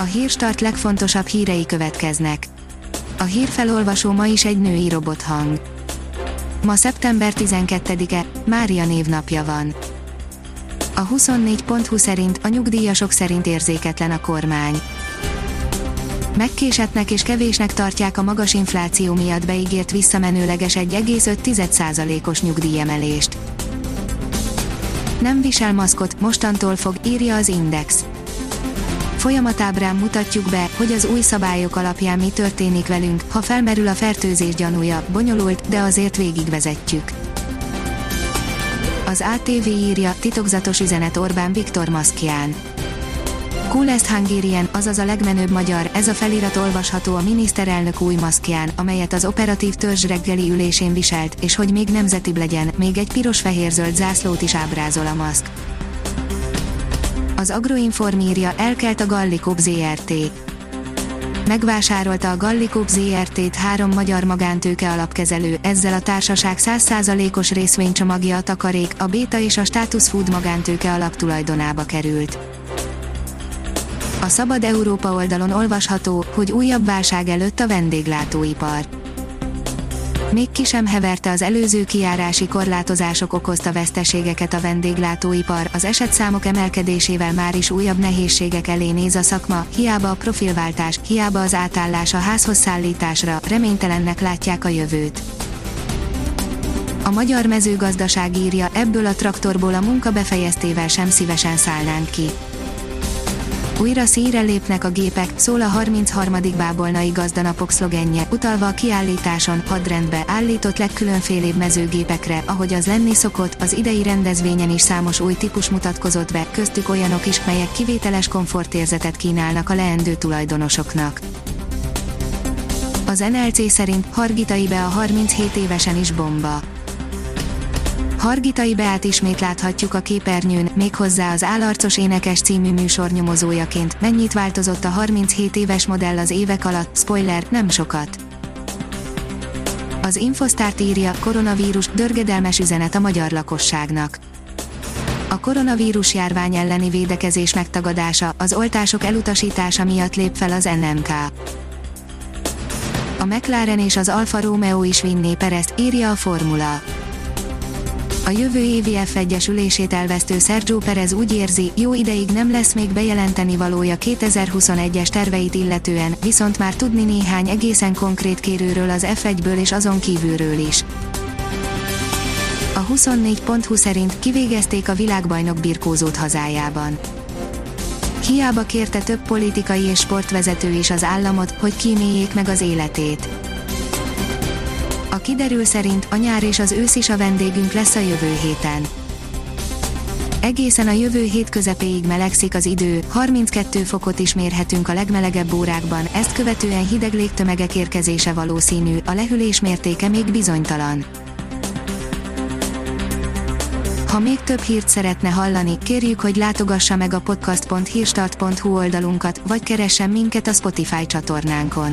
A hírstart legfontosabb hírei következnek. A hírfelolvasó ma is egy női robothang. Ma szeptember 12-e, Mária névnapja van. A 24.20 szerint a nyugdíjasok szerint érzéketlen a kormány. Megkésetnek és kevésnek tartják a magas infláció miatt beígért visszamenőleges 1,5%-os nyugdíjemelést. Nem visel maszkot, mostantól fog, írja az Index. Folyamatábrán mutatjuk be, hogy az új szabályok alapján mi történik velünk, ha felmerül a fertőzés gyanúja, bonyolult, de azért végigvezetjük. Az ATV írja, titokzatos üzenet Orbán Viktor maszkján. Coolest Hungarian, azaz a legmenőbb magyar, ez a felirat olvasható a miniszterelnök új maszkján, amelyet az operatív törzs reggeli ülésén viselt, és hogy még nemzetibb legyen, még egy piros-fehér-zöld zászlót is ábrázol a maszk. Az Agroinform írja, elkelt a Gallikop ZRT. Megvásárolta a Gallikop ZRT-t három magyar magántőke alapkezelő, ezzel a társaság 100%-os részvénycsomagja a takarék, a Béta és a Status Food magántőke alaptulajdonába került. A Szabad Európa oldalon olvasható, hogy újabb válság előtt a vendéglátóipar. Még ki sem heverte az előző kiárási korlátozások okozta veszteségeket a vendéglátóipar, az esetszámok emelkedésével már is újabb nehézségek elé néz a szakma, hiába a profilváltás, hiába az átállás a házhoz szállításra, reménytelennek látják a jövőt. A magyar mezőgazdaság írja, ebből a traktorból a munka befejeztével sem szívesen szállnánk ki újra szíre lépnek a gépek, szól a 33. bábolnai gazdanapok szlogenje, utalva a kiállításon, hadrendbe állított legkülönfélébb mezőgépekre, ahogy az lenni szokott, az idei rendezvényen is számos új típus mutatkozott be, köztük olyanok is, melyek kivételes komfortérzetet kínálnak a leendő tulajdonosoknak. Az NLC szerint Hargitai be a 37 évesen is bomba Hargitai Beát ismét láthatjuk a képernyőn, méghozzá az Állarcos Énekes című műsor nyomozójaként. Mennyit változott a 37 éves modell az évek alatt? Spoiler, nem sokat. Az Infosztárt írja, koronavírus, dörgedelmes üzenet a magyar lakosságnak. A koronavírus járvány elleni védekezés megtagadása, az oltások elutasítása miatt lép fel az NMK. A McLaren és az Alfa Romeo is vinné Perezt, írja a Formula a jövő évi F1-es ülését elvesztő Sergio Perez úgy érzi, jó ideig nem lesz még bejelenteni valója 2021-es terveit illetően, viszont már tudni néhány egészen konkrét kérőről az F1-ből és azon kívülről is. A 24.20 szerint kivégezték a világbajnok birkózót hazájában. Hiába kérte több politikai és sportvezető is az államot, hogy kíméljék meg az életét a kiderül szerint a nyár és az ősz is a vendégünk lesz a jövő héten. Egészen a jövő hét közepéig melegszik az idő, 32 fokot is mérhetünk a legmelegebb órákban, ezt követően hideg légtömegek érkezése valószínű, a lehűlés mértéke még bizonytalan. Ha még több hírt szeretne hallani, kérjük, hogy látogassa meg a podcast.hírstart.hu oldalunkat, vagy keressen minket a Spotify csatornánkon.